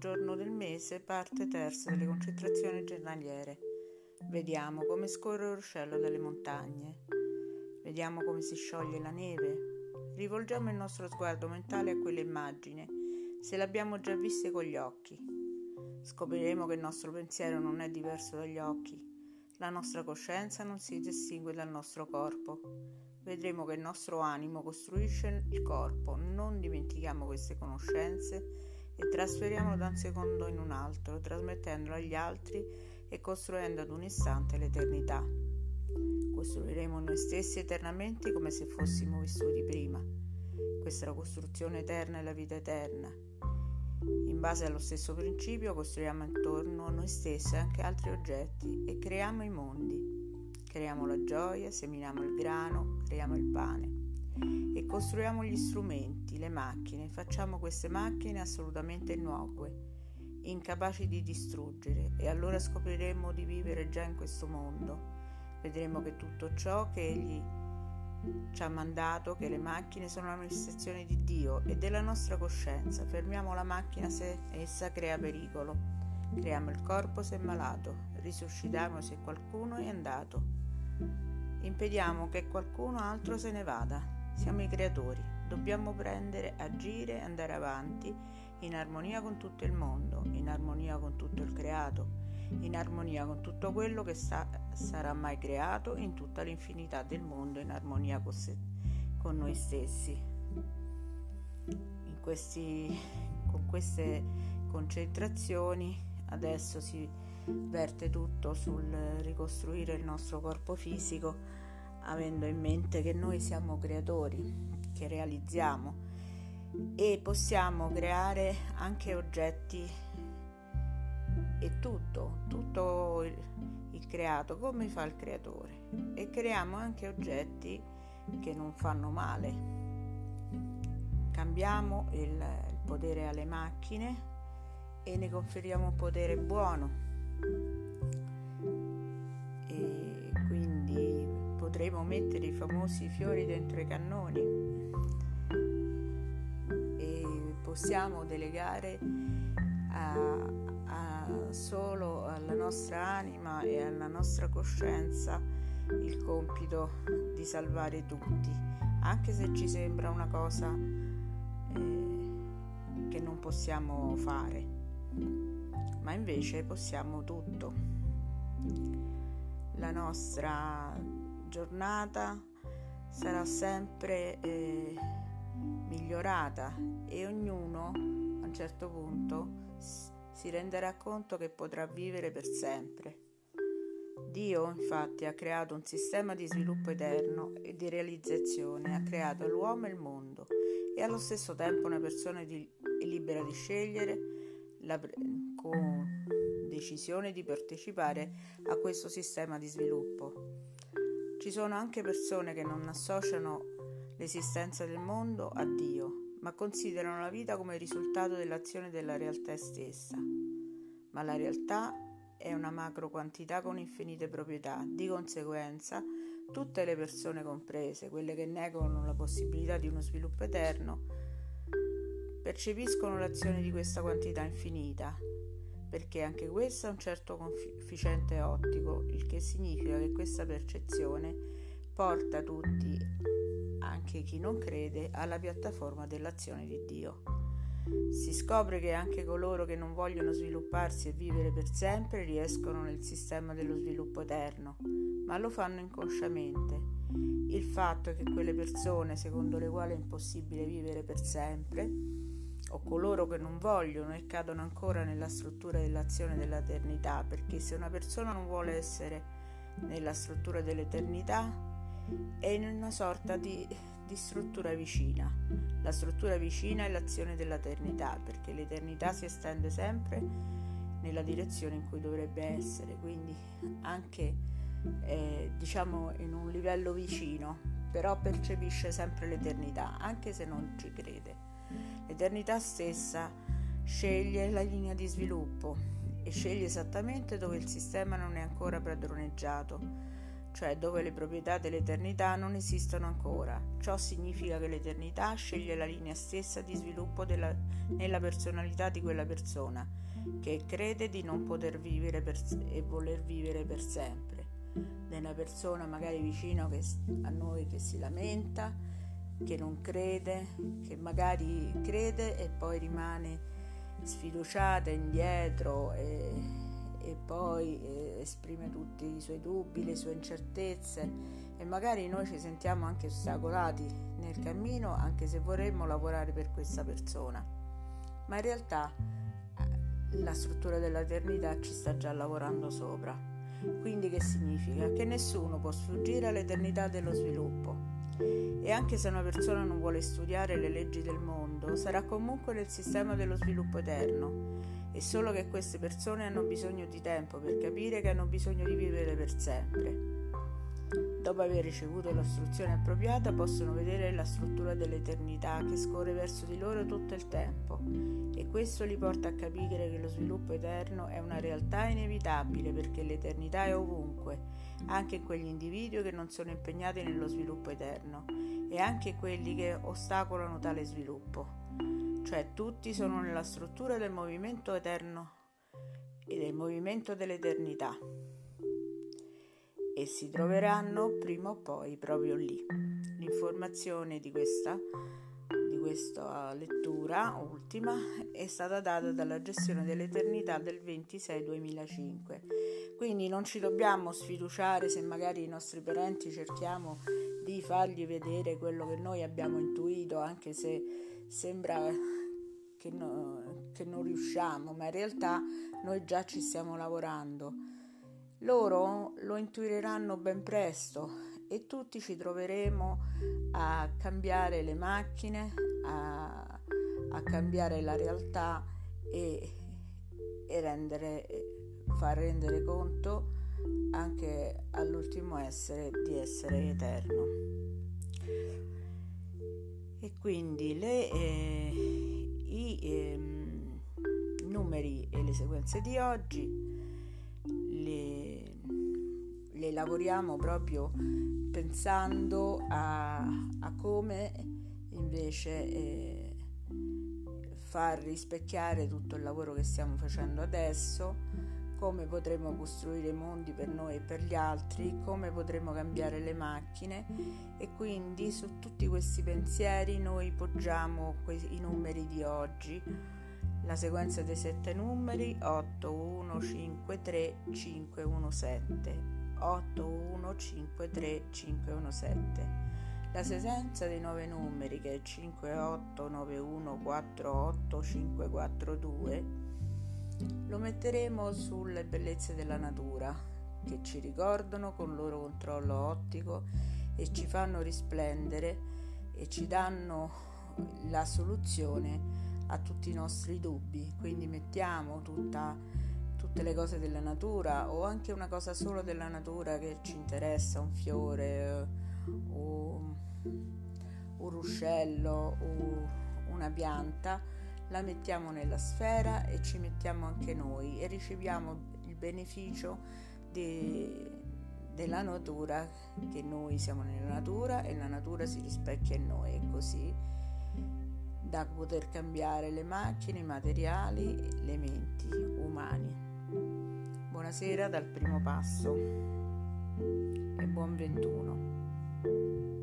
giorno del mese, parte terza delle concentrazioni giornaliere. Vediamo come scorre il ruscello delle montagne. Vediamo come si scioglie la neve. Rivolgiamo il nostro sguardo mentale a quell'immagine, se l'abbiamo già vista con gli occhi. Scopriremo che il nostro pensiero non è diverso dagli occhi. La nostra coscienza non si distingue dal nostro corpo. Vedremo che il nostro animo costruisce il corpo. Non dimentichiamo queste conoscenze e trasferiamolo da un secondo in un altro, trasmettendolo agli altri e costruendo ad un istante l'eternità. Costruiremo noi stessi eternamente come se fossimo vissuti prima. Questa è la costruzione eterna e la vita eterna. In base allo stesso principio costruiamo intorno a noi stessi anche altri oggetti e creiamo i mondi. Creiamo la gioia, seminiamo il grano, creiamo il pane e costruiamo gli strumenti, le macchine, facciamo queste macchine assolutamente innocue, incapaci di distruggere e allora scopriremo di vivere già in questo mondo. Vedremo che tutto ciò che Egli ci ha mandato, che le macchine sono la manifestazione di Dio e della nostra coscienza. Fermiamo la macchina se essa crea pericolo. Creiamo il corpo se è malato, risuscitiamo se qualcuno è andato. Impediamo che qualcuno altro se ne vada. Siamo i creatori, dobbiamo prendere, agire, andare avanti in armonia con tutto il mondo, in armonia con tutto il creato, in armonia con tutto quello che sa- sarà mai creato in tutta l'infinità del mondo, in armonia con, se- con noi stessi. Questi, con queste concentrazioni adesso si verte tutto sul ricostruire il nostro corpo fisico avendo in mente che noi siamo creatori, che realizziamo e possiamo creare anche oggetti e tutto, tutto il, creato come fa il creatore e creiamo anche oggetti che non fanno male. Cambiamo il, il potere alle macchine e ne conferiamo un potere buono potremo mettere i famosi fiori dentro i cannoni e possiamo delegare a, a solo alla nostra anima e alla nostra coscienza il compito di salvare tutti, anche se ci sembra una cosa eh, che non possiamo fare, ma invece possiamo tutto. La nostra giornata sarà sempre eh, migliorata e ognuno a un certo punto si renderà conto che potrà vivere per sempre. Dio infatti ha creato un sistema di sviluppo eterno e di realizzazione, ha creato l'uomo e il mondo e allo stesso tempo una persona di, è libera di scegliere la, con decisione di partecipare a questo sistema di sviluppo. Ci sono anche persone che non associano l'esistenza del mondo a Dio, ma considerano la vita come risultato dell'azione della realtà stessa. Ma la realtà è una macro quantità con infinite proprietà, di conseguenza tutte le persone comprese, quelle che negano la possibilità di uno sviluppo eterno, percepiscono l'azione di questa quantità infinita perché anche questo ha un certo coefficiente ottico, il che significa che questa percezione porta tutti, anche chi non crede, alla piattaforma dell'azione di Dio. Si scopre che anche coloro che non vogliono svilupparsi e vivere per sempre riescono nel sistema dello sviluppo eterno, ma lo fanno inconsciamente. Il fatto che quelle persone, secondo le quali è impossibile vivere per sempre, o coloro che non vogliono e cadono ancora nella struttura dell'azione dell'eternità, perché se una persona non vuole essere nella struttura dell'eternità è in una sorta di, di struttura vicina. La struttura vicina è l'azione dell'eternità, perché l'eternità si estende sempre nella direzione in cui dovrebbe essere, quindi anche eh, diciamo in un livello vicino, però percepisce sempre l'eternità, anche se non ci crede. L'eternità stessa sceglie la linea di sviluppo e sceglie esattamente dove il sistema non è ancora padroneggiato. cioè dove le proprietà dell'eternità non esistono ancora. Ciò significa che l'eternità sceglie la linea stessa di sviluppo della, nella personalità di quella persona, che crede di non poter vivere per, e voler vivere per sempre. Nella persona magari vicino che, a noi che si lamenta, che non crede, che magari crede e poi rimane sfiduciata indietro. E, e poi eh, esprime tutti i suoi dubbi, le sue incertezze e magari noi ci sentiamo anche ostacolati nel cammino anche se vorremmo lavorare per questa persona. Ma in realtà eh, la struttura dell'eternità ci sta già lavorando sopra. Quindi che significa? Che nessuno può sfuggire all'eternità dello sviluppo. E anche se una persona non vuole studiare le leggi del mondo, sarà comunque nel sistema dello sviluppo eterno è solo che queste persone hanno bisogno di tempo per capire che hanno bisogno di vivere per sempre. Dopo aver ricevuto l'istruzione appropriata possono vedere la struttura dell'eternità che scorre verso di loro tutto il tempo. E questo li porta a capire che lo sviluppo eterno è una realtà inevitabile perché l'eternità è ovunque, anche in quegli individui che non sono impegnati nello sviluppo eterno e anche quelli che ostacolano tale sviluppo. Cioè tutti sono nella struttura del movimento eterno e del movimento dell'eternità e si troveranno prima o poi proprio lì. L'informazione di questa, di questa lettura ultima è stata data dalla gestione dell'eternità del 26-2005. Quindi non ci dobbiamo sfiduciare se magari i nostri parenti cerchiamo di fargli vedere quello che noi abbiamo intuito, anche se sembra che, no, che non riusciamo, ma in realtà noi già ci stiamo lavorando. Loro lo intuiranno ben presto e tutti ci troveremo a cambiare le macchine, a, a cambiare la realtà e, e rendere, far rendere conto anche all'ultimo essere di essere eterno. E quindi le, eh, i eh, numeri e le sequenze di oggi lavoriamo proprio pensando a, a come invece eh, far rispecchiare tutto il lavoro che stiamo facendo adesso come potremo costruire mondi per noi e per gli altri, come potremo cambiare le macchine e quindi su tutti questi pensieri noi poggiamo i numeri di oggi, la sequenza dei sette numeri 8, 1, 5, 3, 5, 1, 7, 8, 1, 5, 3, 5, 1, 7. La sequenza dei nove numeri che è 5, 8, 9, 1, 4, 8, 5, 4, 2 lo metteremo sulle bellezze della natura, che ci ricordano con il loro controllo ottico e ci fanno risplendere e ci danno la soluzione a tutti i nostri dubbi. Quindi mettiamo tutta, tutte le cose della natura o anche una cosa solo della natura che ci interessa, un fiore o un ruscello o una pianta la mettiamo nella sfera e ci mettiamo anche noi e riceviamo il beneficio de, della natura, che noi siamo nella natura e la natura si rispecchia in noi e così da poter cambiare le macchine, i materiali, le menti umani. Buonasera dal primo passo e buon 21.